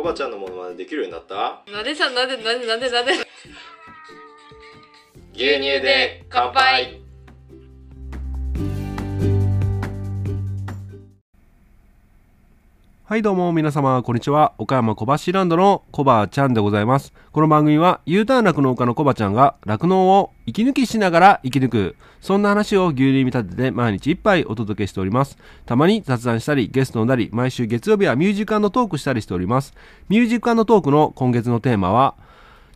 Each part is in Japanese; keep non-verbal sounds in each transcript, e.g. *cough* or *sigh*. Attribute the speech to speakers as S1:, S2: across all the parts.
S1: コバちゃんのものまねできるようになった？
S2: なんでさなんでなんでなんでなんで。
S1: 牛乳で乾杯
S3: はいどうも皆様こんにちは。岡山小橋ランドのコバちゃんでございます。この番組は U ターン酪農家のコバちゃんが酪農を息抜きしながら生き抜くそんな話を牛乳に見立てて毎日一杯お届けしております。たまに雑談したりゲストをなり毎週月曜日はミュージカルのトークしたりしております。ミュージカルのトークの今月のテーマは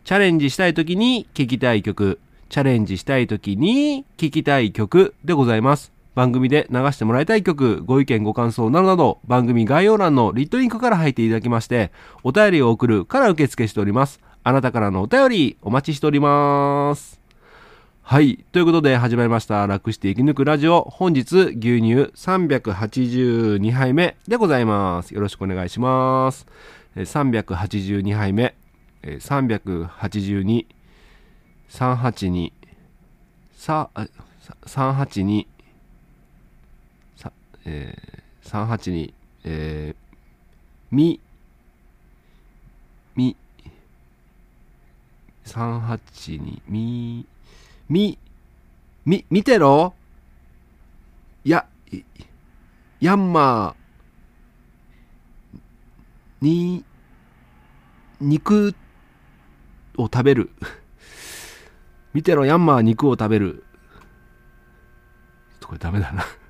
S3: チャレンジしたい時に聴きたい曲。チャレンジしたい時に聴きたい曲でございます。番組で流してもらいたい曲、ご意見ご感想などなど、番組概要欄のリットリンクから入っていただきまして、お便りを送るから受付しております。あなたからのお便り、お待ちしております。はい。ということで始まりました。楽して生き抜くラジオ。本日、牛乳382杯目でございます。よろしくお願いします。382杯目。382、382、さ、382、えー、382えー、みみ382みみみ見てろ。やいヤンマー。に肉を食べる。*laughs* 見てろヤンマー肉を食べる。ちょっとこれダメだな。*laughs*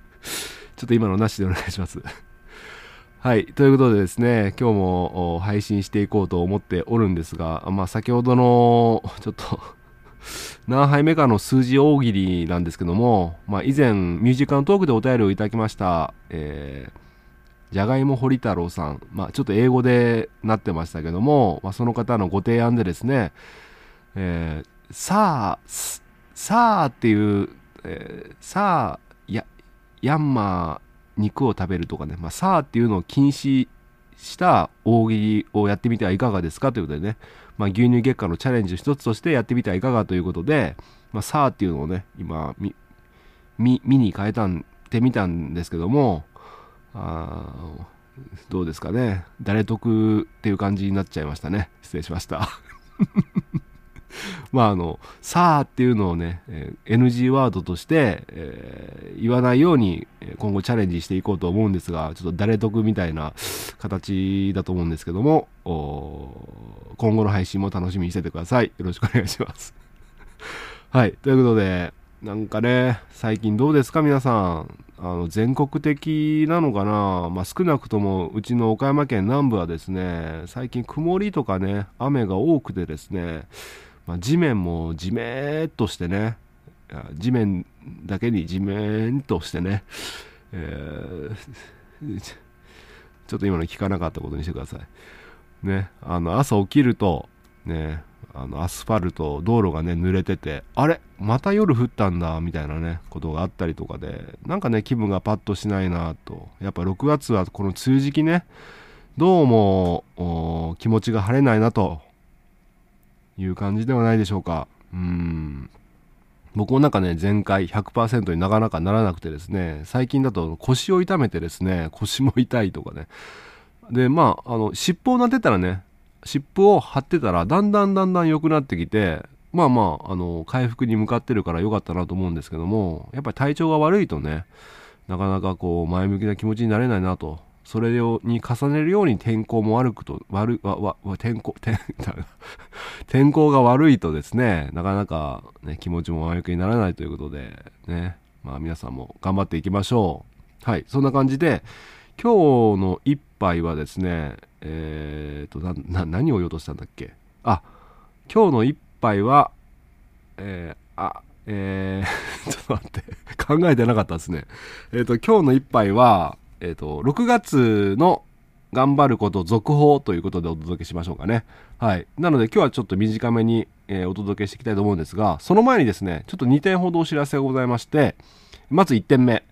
S3: ょっと今のなしでお願いします。*laughs* はい。ということでですね、今日も配信していこうと思っておるんですが、まあ先ほどの、ちょっと *laughs* 何杯目かの数字大喜利なんですけども、まあ以前、ミュージカルトークでお便りをいただきました、えー、じゃがいも堀太郎さん、まあちょっと英語でなってましたけども、まあその方のご提案でですね、えー、さあ、さあっていう、えーさあ、や、ヤンマー肉を食べるとかね、まあ、さあっていうのを禁止した大喜利をやってみてはいかがですかということでね、まあ、牛乳月間のチャレンジ一つとしてやってみてはいかがということで、まあ、さあっていうのをね、今、み、み、みに変えたん、てみたんですけども、あどうですかね。誰得っていう感じになっちゃいましたね。失礼しました。*laughs* まああの、さあっていうのをね、え NG ワードとして、え言わないようにえ今後チャレンジしていこうと思うんですが、ちょっと誰得みたいな形だと思うんですけども、今後の配信も楽しみにしててください。よろしくお願いします。*laughs* はい。ということで、なんかね、最近どうですか皆さん。あの、全国的なのかなまあ、少なくとも、うちの岡山県南部はですね、最近曇りとかね、雨が多くてですね、まあ、地面もじめーっとしてね、地面だけにじめーっとしてね、えーちょっと今の聞かなかったことにしてください。ね、あの、朝起きると、ね、あの、アスファルト、道路がね、濡れてて、あれまた夜降ったんだ、みたいなね、ことがあったりとかで、なんかね、気分がパッとしないなと。やっぱ6月はこの梅雨時期ね、どうも、気持ちが晴れないなという感じではないでしょうか。うん。僕もなんかね、前回100%になかなかならなくてですね、最近だと腰を痛めてですね、腰も痛いとかね。で、まあ、あの、湿布をなってたらね、湿布を貼ってたら、だんだんだんだん良くなってきて、まあまあ、あの、回復に向かってるから良かったなと思うんですけども、やっぱり体調が悪いとね、なかなかこう、前向きな気持ちになれないなと。それに重ねるように天候も悪くと、悪、わ、わ、天候、天、*laughs* 天候が悪いとですね、なかなか、ね、気持ちも前向きにならないということで、ね、まあ皆さんも頑張っていきましょう。はい、そんな感じで、今日の一杯はですね、えーと、な、な、何を言おうとしたんだっけ？あ、今日の一杯は、えー、あ、えー、*laughs* ちょっと待って、考えてなかったですね。えっ、と、今日の一杯は、えっ、と、6月の頑張ること続報ということでお届けしましょうかね。はい。なので今日はちょっと短めに、えーお届けしていきたいと思うんですが、その前にですね、ちょっと2点ほどお知らせがございまして、まず1点目。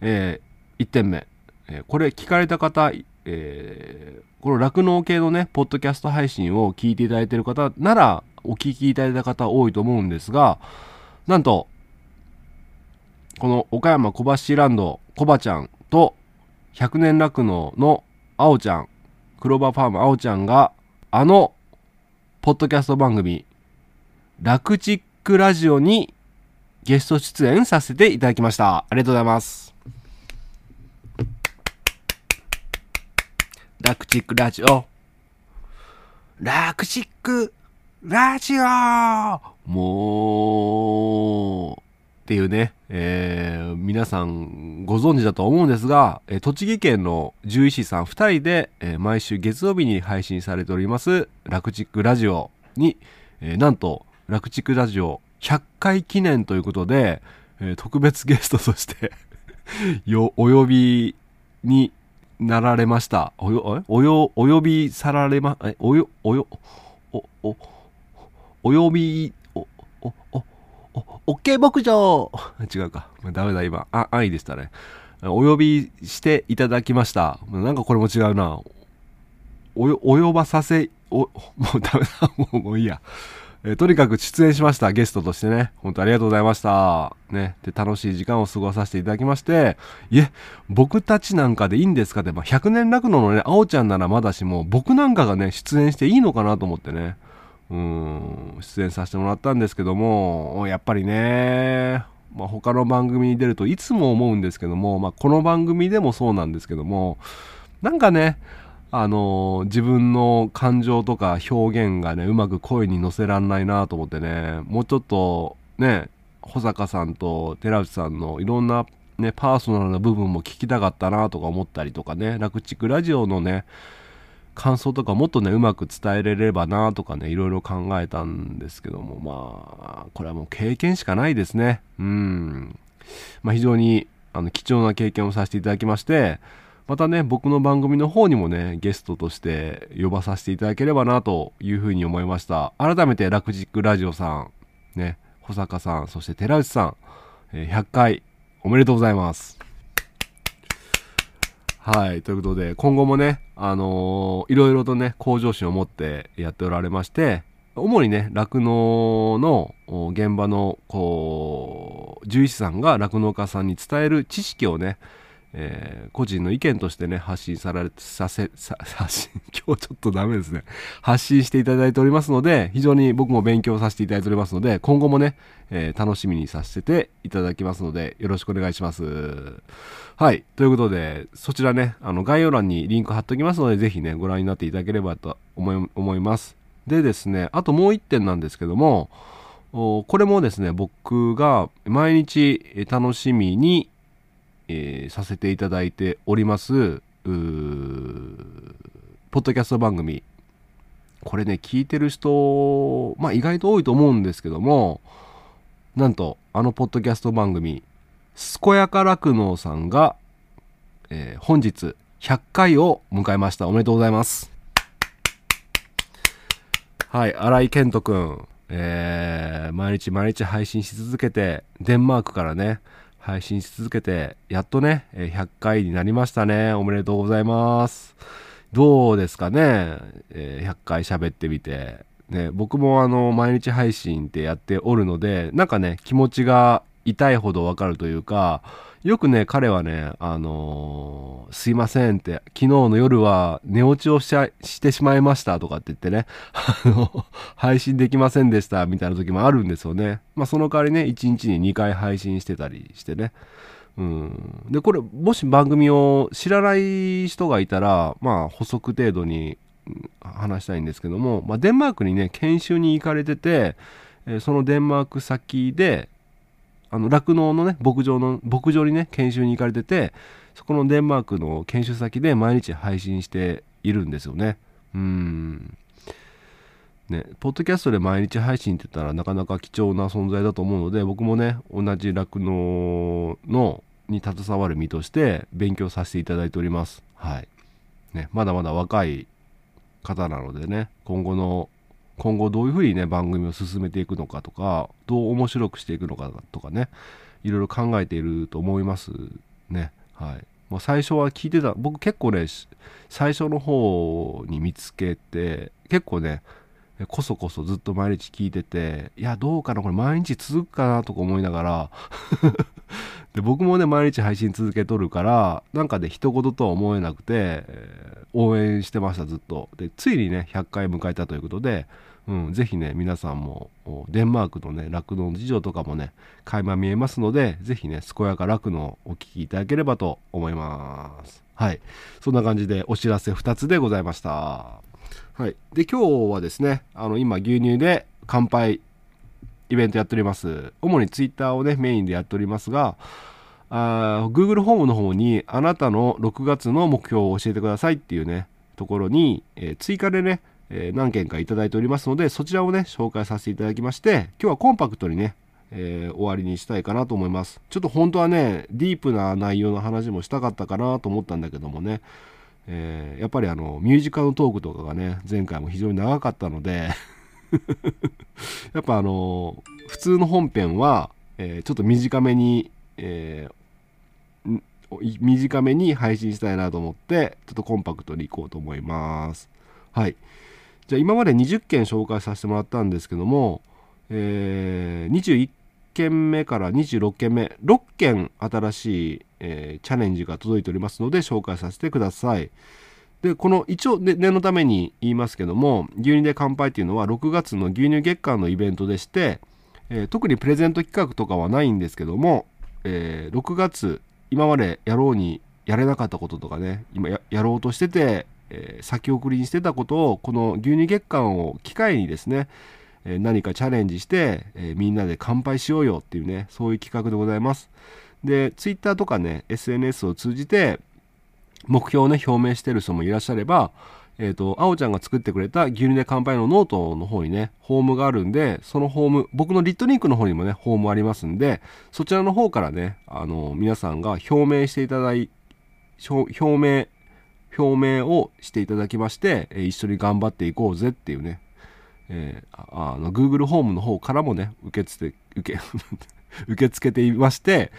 S3: え1点目。えーこれ聞かれた方、えーこの酪農系のね、ポッドキャスト配信を聞いていただいている方なら、お聞きいただいた方多いと思うんですが、なんと、この岡山小橋ランド、コバちゃんと、100年酪農のあおちゃんクローバーファームあおちゃんがあのポッドキャスト番組ラクチックラジオにゲスト出演させていただきました。ありがとうございます。ラクチックラジオ。ラクチックラジオ。もう。っていうね、えー、皆さんご存知だと思うんですが、えー栃木県の獣医師さん2人で、えー毎週月曜日に配信されております、ラクチックラジオに、えなんと、ラクチックラジオ100回記念ということで、え特別ゲストとして *laughs* よ、お呼びになられました。およ、およ、お呼びさられま、え、およ、およ、お、お、お呼び、お、お、お、オッケー牧場 *laughs* 違うか。ダメだ、今。あ、安易でしたね。お呼びしていただきました。なんかこれも違うな。お、お呼ばさせ、お、*laughs* もうダメだ。もう、もういいや。えーとにかく出演しました。ゲストとしてね。本当ありがとうございました。ね。で、楽しい時間を過ごさせていただきまして、いえ、僕たちなんかでいいんですかって、まあ、100年楽ののね、あおちゃんならまだしも、僕なんかがね、出演していいのかなと思ってね。うん、出演させてもらったんですけども、やっぱりね、まあ、他の番組に出るといつも思うんですけども、まあ、この番組でもそうなんですけども、なんかね、あの自分の感情とか表現がね、うまく声に乗せらんないなと思ってね、もうちょっとね、保坂さんと寺内さんのいろんなね、パーソナルな部分も聞きたかったなとか思ったりとかね、楽チックラジオのね、感想とかもっとねうまく伝えれればなとかねいろいろ考えたんですけどもまあこれはもう経験しかないですね。うん。まあ非常にあの貴重な経験をさせていただきましてまたね僕の番組の方にもねゲストとして呼ばさせていただければなというふうに思いました。改めてラクジックラジオさんね保坂さんそして寺内さん、100回おめでとうございます。はい。ということで、今後もね、あのーいろいろとね、向上心を持ってやっておられまして、主にね、酪農の現場の、こう、獣医師さんが酪農家さんに伝える知識をね、えー個人の意見としてね、発信され、させ、さ、発信、今日ちょっとダメですね。発信していただいておりますので、非常に僕も勉強させていただいておりますので、今後もね、えー楽しみにさせていただきますので、よろしくお願いします。はい。ということで、そちらね、あの、概要欄にリンク貼っておきますので、ぜひね、ご覧になっていただければと思い思います。でですね、あともう一点なんですけども、これもですね、僕が毎日楽しみに、えーさせていただいております、ポッドキャスト番組。これね、聞いてる人、まあ意外と多いと思うんですけども、なんと、あのポッドキャスト番組、健やか酪農さんが、えー本日100回を迎えました。おめでとうございます。はい、新井健人くん、えー毎日毎日配信し続けて、デンマークからね、配信し続けて、やっとね、100回になりましたね。おめでとうございます。どうですかね、え100回喋ってみて。ね、僕もあの、毎日配信ってやっておるので、なんかね、気持ちが痛いほどわかるというか、よくね、彼はね、あのーすいませんって、昨日の夜は寝落ちをしちゃしてしまいましたとかって言ってね、*laughs* あの、配信できませんでしたみたいな時もあるんですよね。まあその代わりね、1日に2回配信してたりしてね。うん。で、これ、もし番組を知らない人がいたら、まあ補足程度に話したいんですけども、まあデンマークにね、研修に行かれてて、そのデンマーク先で、あの酪農のね牧場の牧場にね研修に行かれててそこのデンマークの研修先で毎日配信しているんですよね。うん。ねポッドキャストで毎日配信って言ったらなかなか貴重な存在だと思うので僕もね同じ酪農のに携わる身として勉強させていただいております。はい。ねまだまだ若い方なのでね今後の今後どういうふうにね番組を進めていくのかとかどう面白くしていくのかとかねいろいろ考えていると思いますね。はい。もう最初は聞いてた僕結構ね最初の方に見つけて結構ねこそこそずっと毎日聞いてていやどうかなこれ毎日続くかなとか思いながら *laughs* で僕もね毎日配信続けとるからなんかで一言とは思えなくて、えー応援してましたずっと。でついにね100回迎えたということで、うん、ぜひね皆さんもデンマークのね酪農事情とかもね垣間見えますのでぜひね健やか酪農お聞きいただければと思います。はい。そんな感じでお知らせ2つでございました。はい。で今日はですねあの今牛乳で乾杯イベントやっております。主にツイッターをねメインでやっておりますがあー Google ホームの方にあなたの6月の目標を教えてくださいっていうねところに、えー追加でね、えー何件かいただいておりますのでそちらをね紹介させていただきまして今日はコンパクトにね、えー終わりにしたいかなと思います。ちょっと本当はねディープな内容の話もしたかったかなと思ったんだけどもね、えーやっぱりあのミュージカルトークとかがね前回も非常に長かったので *laughs* やっぱあの普通の本編は、えちょっと短めに、え短めに配信したいなと思ってちょっとコンパクトにいこうと思います。はい。じゃあ今まで20件紹介させてもらったんですけども、えー21件目から26件目6件新しい、えーチャレンジが届いておりますので紹介させてください。でこの一応念のために言いますけども牛乳で乾杯っていうのは6月の牛乳月間のイベントでして、えー特にプレゼント企画とかはないんですけども、えー6月今までやろうにやれなかったこととかね今やろうとしてて、えー先送りにしてたことをこの牛乳月間を機会にですね、えー何かチャレンジして、えーみんなで乾杯しようよっていうねそういう企画でございます。で Twitter とかね SNS を通じて目標をね表明してる人もいらっしゃればえー、と、あおちゃんが作ってくれた牛乳で乾杯のノートの方にね、フォームがあるんで、そのフォーム、僕の lit.link の方にもね、フォームありますんで、そちらの方からね、あの、皆さんが表明していただい、表明、表明をしていただきまして、え一緒に頑張っていこうぜっていうね、えーあの Google ホームの方からもね受け付け受け *laughs* 受け付けていまして、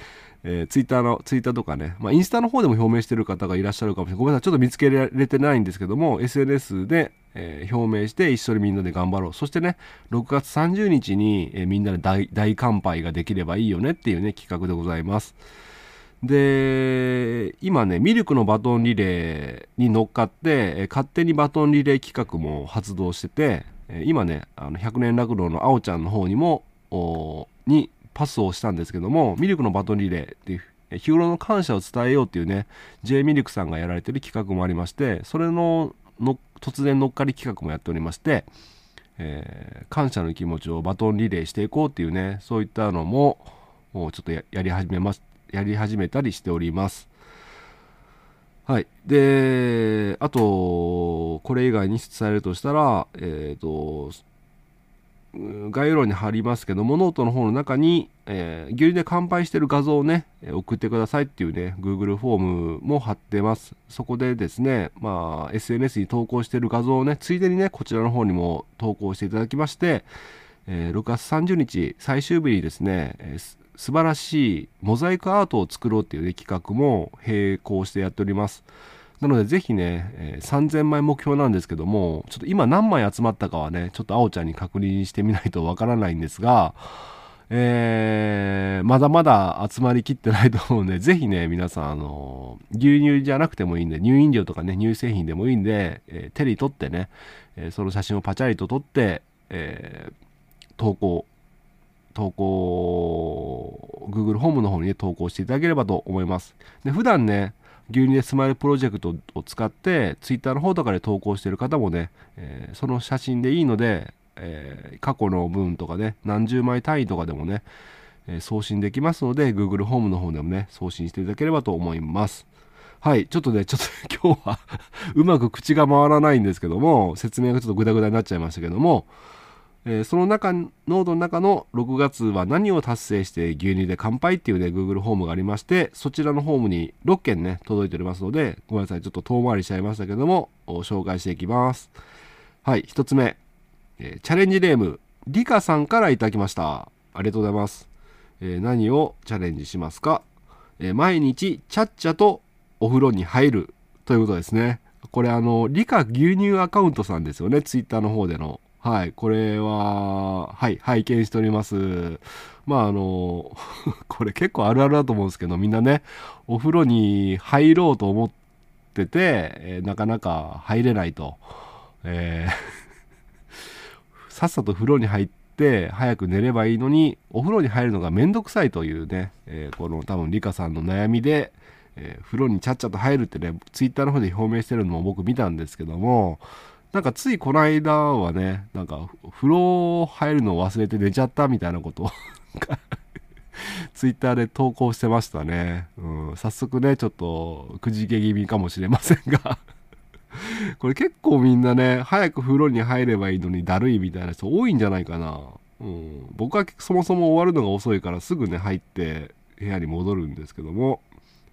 S3: えー、ツイッターのツイッターとかね、まあ、インスタの方でも表明してる方がいらっしゃるかもしれない。ごめんなさいちょっと見つけられてないんですけども SNS で、えー表明して一緒にみんなで頑張ろう。そしてね6月30日に、えみんなで大大乾杯ができればいいよねっていうね企画でございます。で今ねミルクのバトンリレーに乗っかって、勝手にバトンリレー企画も発動してて、今ねあの100年落語のあおちゃんの方にもにパスをしたんですけどもミルクのバトンリレーっていう日頃の感謝を伝えようっていうね J ミルクさんがやられてる企画もありましてそれの突然乗っかり企画もやっておりまして、えー感謝の気持ちをバトンリレーしていこうっていうねそういったのもおちょっとやり始めますやり始めたりしております。はい。であとこれ以外に伝えるとしたらえっ、と概要欄に貼りますけどもノートの方の中に、えー牛乳で乾杯してる画像をね送ってくださいっていうね Google フォームも貼ってます。そこでですねまあ SNS に投稿してる画像をねついでにねこちらの方にも投稿していただきまして、えー6月30日最終日にですね、素晴らしいモザイクアートを作ろうっていう、ね、企画も並行してやっております。なのでぜひね、えー3000枚目標なんですけどもちょっと今何枚集まったかはねちょっとあおちゃんに確認してみないとわからないんですがえーまだまだ集まりきってないと思うんで、ぜひね、皆さん、あの牛乳じゃなくてもいいんで、乳飲料とかね、乳製品でもいいんで、えー手に取ってね、えーその写真をパチャリと撮って、えー投稿、投稿、Google ホームの方にね、投稿していただければと思います。で、普段ね、牛乳でスマイルプロジェクトを使って、Twitter の方とかで投稿してる方もね、えーその写真でいいので、えー過去の分とかね、何十枚単位とかでもね、え送信できますので、Google ホームの方でもね、送信していただければと思います。はい、ちょっとね、ちょっと *laughs* 今日は *laughs* うまく口が回らないんですけども、説明がちょっとグダグダになっちゃいましたけども、えーその中、ノートの中の6月は何を達成して牛乳で乾杯っていうね、Google ホームがありまして、そちらのフォームに6件ね、届いておりますので、ごめんなさい、ちょっと遠回りしちゃいましたけども、紹介していきます。はい、1つ目、えーチャレンジネーム、リカさんからいただきました。ありがとうございます。えー何をチャレンジしますか、え毎日、ちゃっちゃとお風呂に入るということですね。これあの、理科牛乳アカウントさんですよね、ツイッターの方での。はい、これは、はい、拝見しております。まああの、*laughs* これ結構あるあるだと思うんですけど、みんなね、お風呂に入ろうと思ってて、えーなかなか入れないと。えー *laughs* さっさと風呂に入って早く寝ればいいのにお風呂に入るのがめんどくさいというね、えーこの多分リカさんの悩みで、え風呂にちゃっちゃと入るってねツイッターの方で表明してるのも僕見たんですけどもなんかついこの間はねなんか風呂入るのを忘れて寝ちゃったみたいなことを *laughs* ツイッターで投稿してましたね、うん、早速ねちょっとくじけ気味かもしれませんが。*laughs* これ結構みんなね早く風呂に入ればいいのにだるいみたいな人多いんじゃないかな、うん、僕はそもそも終わるのが遅いからすぐね入って部屋に戻るんですけども。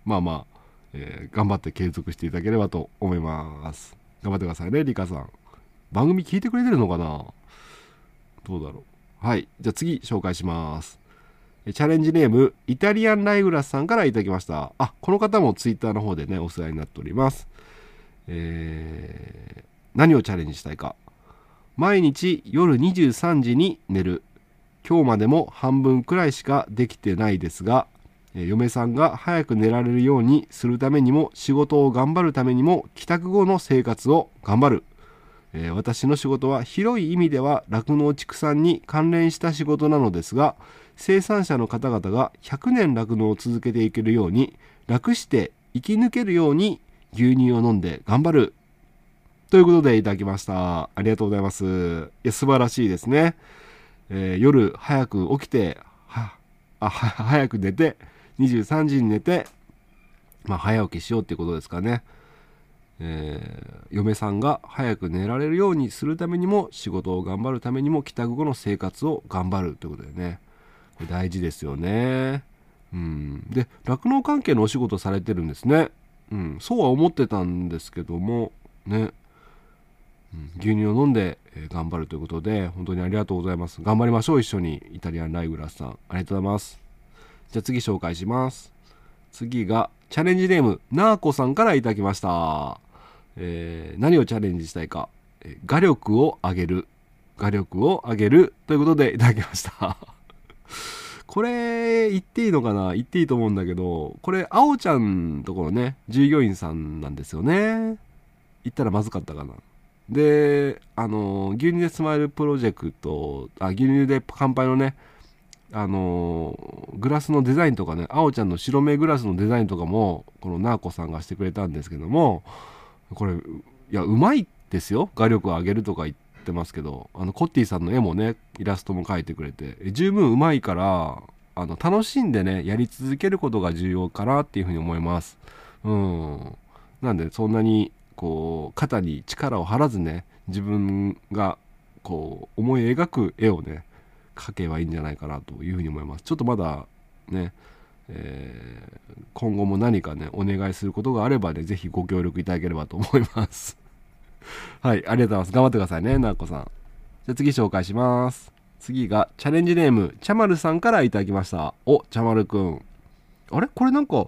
S3: まあまあ、えー頑張って継続していただければと思います。頑張ってくださいねリカさん。番組聞いてくれてるのかな？どうだろう。はい。じゃあ次紹介します。チャレンジネームイタリアンライグラスさんからいただきました。あこの方もツイッターの方でねお世話になっております。えー何をチャレンジしたいか。毎日夜23時に寝る。今日までも半分くらいしかできてないですが嫁さんが早く寝られるようにするためにも仕事を頑張るためにも帰宅後の生活を頑張る、えー私の仕事は広い意味では酪農畜産に関連した仕事なのですが生産者の方々が100年酪農を続けていけるように楽して生き抜けるように牛乳を飲んで頑張る。ということでいただきました。ありがとうございます。いや素晴らしいですね、えー夜早く起きてはあは早く寝て23時に寝てまあ早起きしようっていうことですかね。えー嫁さんが早く寝られるようにするためにも仕事を頑張るためにも帰宅後の生活を頑張るということでね。これ大事ですよね。うん。で酪農関係のお仕事されてるんですね。うん。そうは思ってたんですけどもね。牛乳を飲んで、え頑張るということで本当にありがとうございます。頑張りましょう一緒に。イタリアンライグラスさん。ありがとうございます。じゃあ次紹介します。次がチャレンジネームなーこさんからいただきました、えー何をチャレンジしたいか、え画力を上げる。画力を上げる。ということでいただきました。*laughs* これ言っていいのかな？言っていいと思うんだけどこれあおちゃんところね従業員さんなんですよね。言ったらまずかったかな。であの牛乳でスマイルプロジェクトあ牛乳で乾杯のねあのグラスのデザインとかねあおちゃんの白目グラスのデザインとかもこのなーこさんがしてくれたんですけどもこれいやうまいですよ。画力を上げるとか言ってますけどあのコッティさんの絵もねイラストも描いてくれて。十分うまいからあの楽しんでねやり続けることが重要かなっていうふうに思います。うん。なんでそんなにこう肩に力を張らずね自分がこう思い描く絵をね描けばいいんじゃないかなというふうに思います。ちょっとまだねえー今後も何かねお願いすることがあればねぜひご協力いただければと思います。*laughs* はいありがとうございます。頑張ってくださいねなっこさん。じゃあ次紹介します。次がチャレンジネームちゃまるさんからいただきました。おちゃまるくん。あれ？これなんか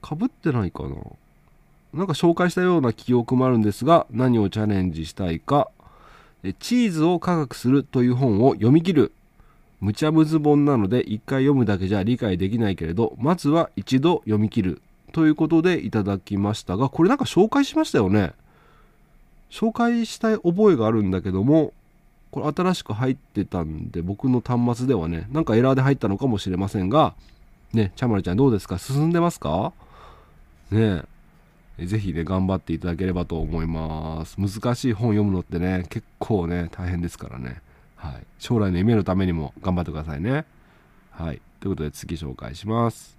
S3: かぶってないかな？なんか紹介したような記憶もあるんですが何をチャレンジしたいか。えチーズを科学するという本を読み切る。無茶むず本なので一回読むだけじゃ理解できないけれどまずは一度読み切るということでいただきましたがこれなんか紹介しましたよね。紹介したい覚えがあるんだけどもこれ新しく入ってたんで僕の端末ではねなんかエラーで入ったのかもしれませんがねちゃまるちゃんどうですか？進んでますか？ねえぜひね頑張っていただければと思います。難しい本読むのってね結構ね大変ですからね。はい。将来の夢のためにも頑張ってくださいね。はい。ということで次紹介します。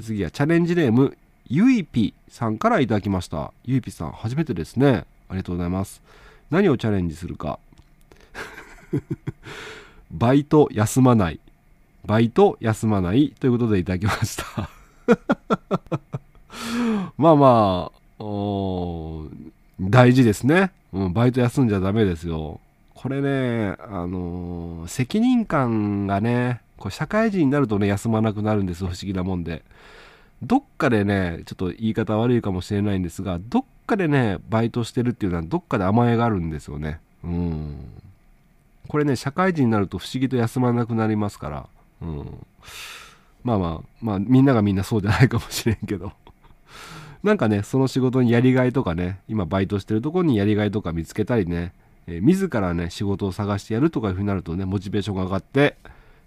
S3: 次はチャレンジネームゆいぴさんからいただきました。ゆいぴさん初めてですね。ありがとうございます。何をチャレンジするか。*laughs* バイト休まない。バイト休まない。ということでいただきました。*laughs* まあまあ大事ですね、うん、バイト休んじゃダメですよ。これねあのー責任感がねこう社会人になるとね休まなくなるんです不思議なもんで。どっかでねちょっと言い方悪いかもしれないんですがどっかでねバイトしてるっていうのはどっかで甘えがあるんですよね。うん。これね社会人になると不思議と休まなくなりますから、うん、まあまあまあみんながみんなそうじゃないかもしれんけど。なんかねその仕事にやりがいとかね今バイトしてるとこにやりがいとか見つけたりね、えー自らね仕事を探してやるとかいうふうになるとねモチベーションが上がって、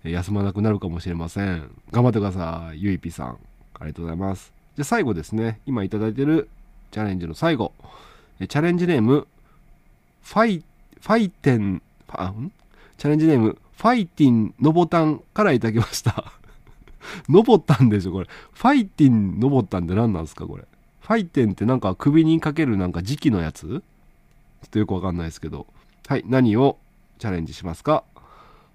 S3: え休まなくなるかもしれません。頑張ってくださいゆいぴさん。ありがとうございます。じゃあ最後ですね。今いただいてるチャレンジの最後。えチャレンジネームファイファイテンあん？チャレンジネームファイティンのボタンからいただきました。のぼったんでしょこれ。ファイティンのぼったんって何なんですかこれ。ファイテンってなんか首にかけるなんか時期のやつ？ちょっとよくわかんないですけど。はい何をチャレンジしますか？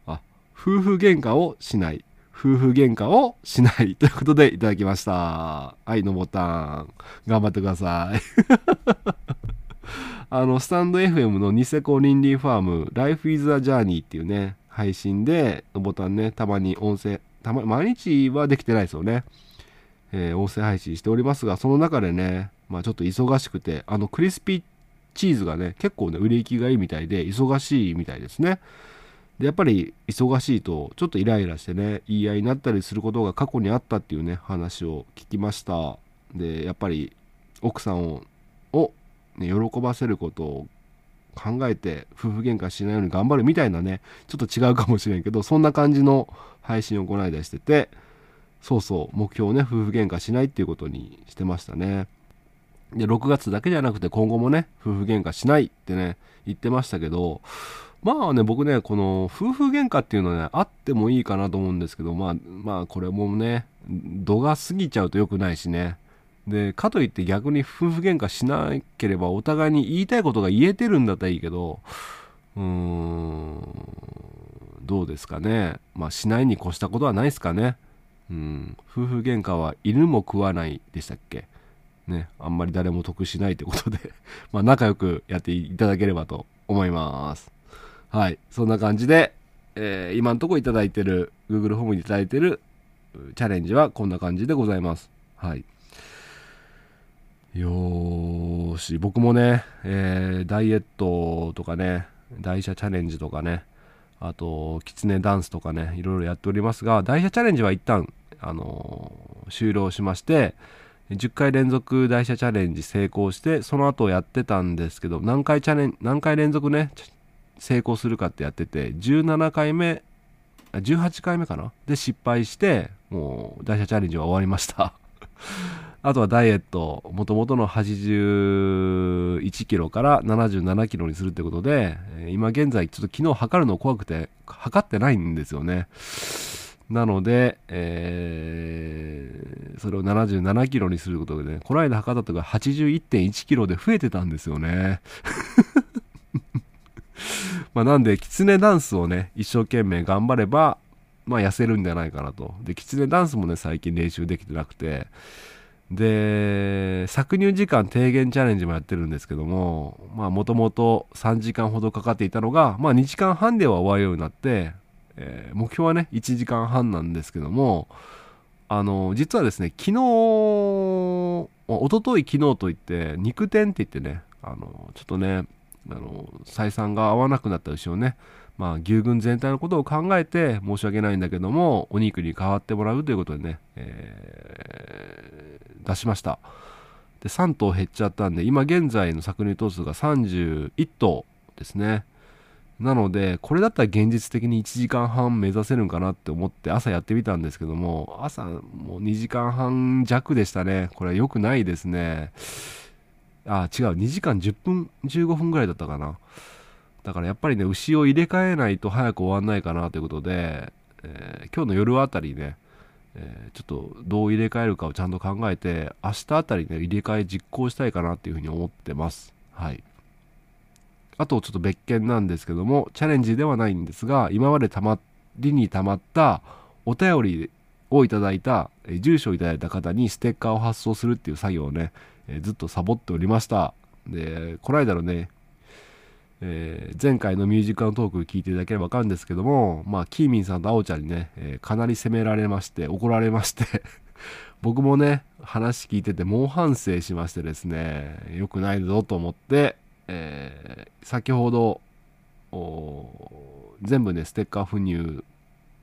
S3: あ夫婦喧嘩をしない。夫婦喧嘩をしない。ということでいただきました。はいのボタン頑張ってください。*laughs* あのスタンド FM のニセコリンリーファーム Life is a Journey っていうね配信でのボタンねたまに音声たま毎日はできてないですよね、えー音声配信しておりますがその中でねまあちょっと忙しくてあのクリスピーチーズがね結構ね売れ行きがいいみたいで忙しいみたいですね。でやっぱり忙しいとちょっとイライラしてね言い合いになったりすることが過去にあったっていうね話を聞きました。でやっぱり奥さんをを、ね、喜ばせることを考えて夫婦喧嘩しないように頑張るみたいなねちょっと違うかもしれんけどそんな感じの配信をこの間しててそうそう目標をね夫婦喧嘩しないっていうことにしてましたね。で6月だけじゃなくて今後もね夫婦喧嘩しないってね言ってましたけどまあね僕ねこの夫婦喧嘩っていうのはねあってもいいかなと思うんですけどまあまあこれもね度が過ぎちゃうと良くないしね。でかといって逆に夫婦喧嘩しなければお互いに言いたいことが言えてるんだったらいいけどうーんどうですかね。まあしないに越したことはないですかね。うん夫婦喧嘩は犬も食わないでしたっけ？ねあんまり誰も得しないってことで *laughs* まあ仲良くやっていただければと思います。はいそんな感じで、えー今んとこいただいてる Google ホームにいただいてるチャレンジはこんな感じでございます。はい。よーし僕もね、えーダイエットとかね代謝チャレンジとかねあとキツネダンスとかねいろいろやっておりますが代謝チャレンジは一旦、あのー終了しまして10回連続代謝チャレンジ成功してその後やってたんですけど何回チャレン何回連続ね成功するかってやってて17回目18回目かな？で失敗してもう代謝チャレンジは終わりました。*laughs* あとはダイエットもともとの81キロから77キロにするってことで今現在ちょっと昨日測るの怖くて測ってないんですよね。なので、えーそれを77キロにすることでねこの間測った時は81.1キロで増えてたんですよね。*laughs* まあなんでキツネダンスをね一生懸命頑張ればまあ痩せるんじゃないかなと。でキツネダンスもね最近練習できてなくて。で搾乳時間低減チャレンジもやってるんですけどもまあもともと3時間ほどかかっていたのがまあ2時間半では終わるようになって、えー目標はね1時間半なんですけどもあの実はですね昨日一昨日昨日といって肉店って言ってねあのちょっとねあの採算が合わなくなった牛をねまあ牛群全体のことを考えて申し訳ないんだけどもお肉に変わってもらうということでね、えー出しました。で3頭減っちゃったんで今現在の搾乳頭数が31頭ですね。なのでこれだったら現実的に1時間半目指せるんかなって思って朝やってみたんですけども朝もう2時間半弱でしたね。これは良くないですね。あ違う2時間10分15分ぐらいだったかな。だからやっぱりね牛を入れ替えないと早く終わんないかなということで、えー今日の夜あたりね、えーちょっとどう入れ替えるかをちゃんと考えて明日あたりね入れ替え実行したいかなっていうふうに思ってます。はい。あとちょっと別件なんですけどもチャレンジではないんですが今までたまりにたまったお便りをいただいたえー住所をいただいた方にステッカーを発送するっていう作業をね、えーずっとサボっておりました。でこの間のねえー前回のミュージックのトーク聞いていただければ分かるんですけども、まあ、キーミンさんとあおちゃんにね、えーかなり責められまして、怒られまして、*laughs* 僕もね、話聞いてて猛反省しましてですね、良くないぞと思って、えー先ほど、全部ねステッカー封入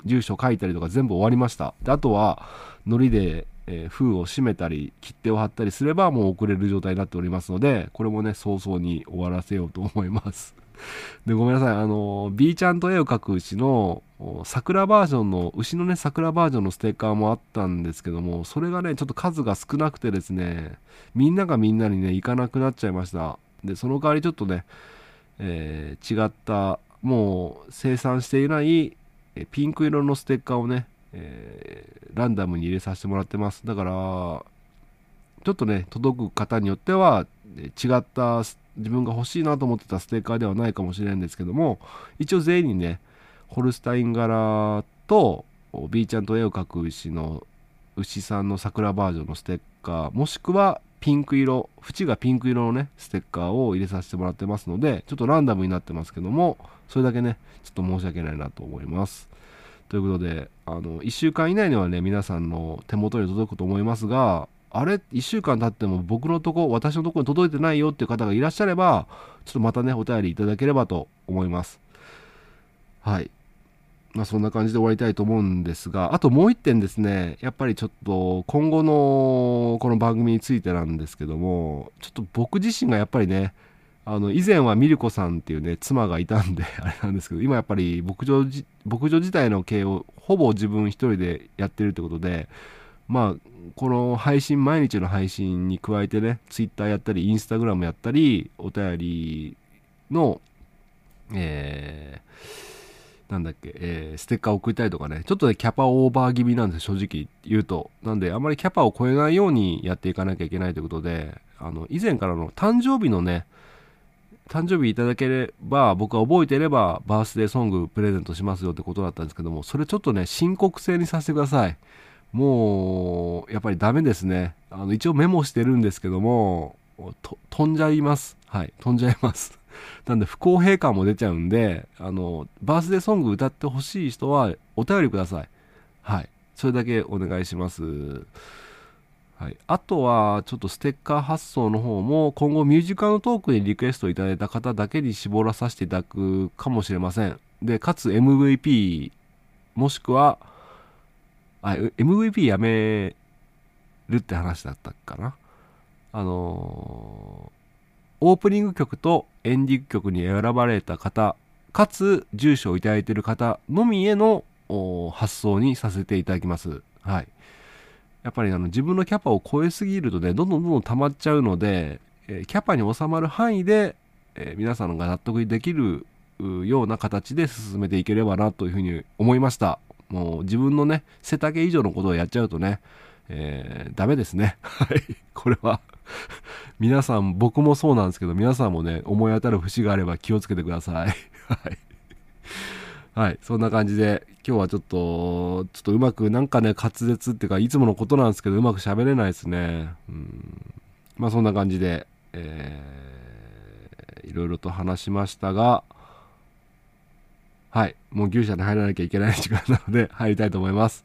S3: 住所書いたりとか全部終わりました。であとは糊で、えー封を閉めたり切手を貼ったりすればもう送れる状態になっておりますのでこれもね早々に終わらせようと思います。*laughs* でごめんなさい。あの B ちゃんと絵を描く牛の桜バージョンの牛のね桜バージョンのステッカーもあったんですけどもそれがねちょっと数が少なくてですねみんながみんなにね行かなくなっちゃいました。でその代わりちょっとね、えー違ったもう生産していないピンク色のステッカーをね、えーランダムに入れさせてもらってます。だからちょっとね届く方によっては違った自分が欲しいなと思ってたステッカーではないかもしれないんですけども一応全員にねホルスタイン柄と B ちゃんと絵を描く牛の牛さんの桜バージョンのステッカーもしくはピンク色縁がピンク色のねステッカーを入れさせてもらってますのでちょっとランダムになってますけどもそれだけねちょっと申し訳ないなと思います。ということであの1週間以内にはね皆さんの手元に届くと思いますがあれ？1週間経っても僕のとこ私のとこに届いてないよっていう方がいらっしゃればちょっとまたねお便りいただければと思います。はい。まあそんな感じで終わりたいと思うんですがあともう一点ですねやっぱりちょっと今後のこの番組についてなんですけどもちょっと僕自身がやっぱりねあの以前はミルコさんっていうね妻がいたんで *laughs* あれなんですけど今やっぱり牧場じ牧場自体の経営をほぼ自分一人でやってるってことでまあこの配信毎日の配信に加えてねツイッターやったりインスタグラムやったりお便りのえーなんだっけ、えーステッカー送ったりとかね、ちょっとね、キャパオーバー気味なんです、正直言うと。なんで、あまりキャパを超えないようにやっていかなきゃいけないということで、あの、以前からの誕生日のね、誕生日いただければ、僕は覚えていれば、バースデーソングプレゼントしますよってことだったんですけども、それちょっとね、申告制にさせてください。もう、やっぱりダメですね。あの、一応メモしてるんですけども、飛んじゃいます。はい、飛んじゃいます。なんで不公平感も出ちゃうんで、あの、バースデーソング歌ってほしい人はお便りください。はい。それだけお願いします。はい。あとは、ちょっとステッカー発送の方も、今後ミュージカルトークにリクエストいただいた方だけに絞らさせていただくかもしれません。で、かつ MVP、もしくは、あ、MVP やめるって話だったかな。あのーオープニング曲とエンディング曲に選ばれた方、かつ住所をいただいている方のみへの発送にさせていただきます。はい。やっぱりあの自分のキャパを超えすぎるとね、どんどんどんどん溜まっちゃうので、えーキャパに収まる範囲で、えー皆さんが納得できるような形で進めていければなというふうに思いました。もう自分のね、背丈以上のことをやっちゃうとね、えーダメですね。*laughs* はい。これは *laughs* 皆さん、僕もそうなんですけど、皆さんもね、思い当たる節があれば気をつけてください。*laughs* はい。はい。そんな感じで、今日はちょっと、ちょっとうまく、なんかね、滑舌っていうか、いつものことなんですけど、うまく喋れないですね。うん。まあ、そんな感じで、えー、いろいろと話しましたが、はい。もう牛舎に入らなきゃいけない時間なので、*laughs* 入りたいと思います。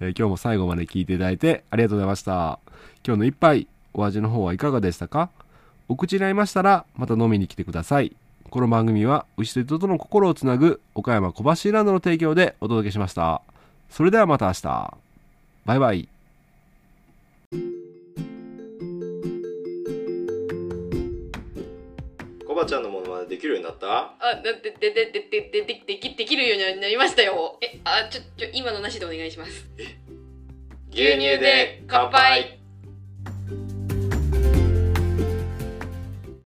S3: えー今日も最後まで聞いていただいてありがとうございました。今日の一杯、お味の方はいかがでしたか？お口に合いましたら、また飲みに来てください。この番組は、牛と人との心をつなぐ、岡山小橋ランドの提供でお届けしました。それではまた明日。バイバイ。
S1: コバちゃんのものまねできるようになった？
S2: あ、で、で、で、で、で、で、で、でき、できるようになりましたよ。え、あ、ちょ、ちょ、今のなしでお願いします。
S1: 牛乳で乾杯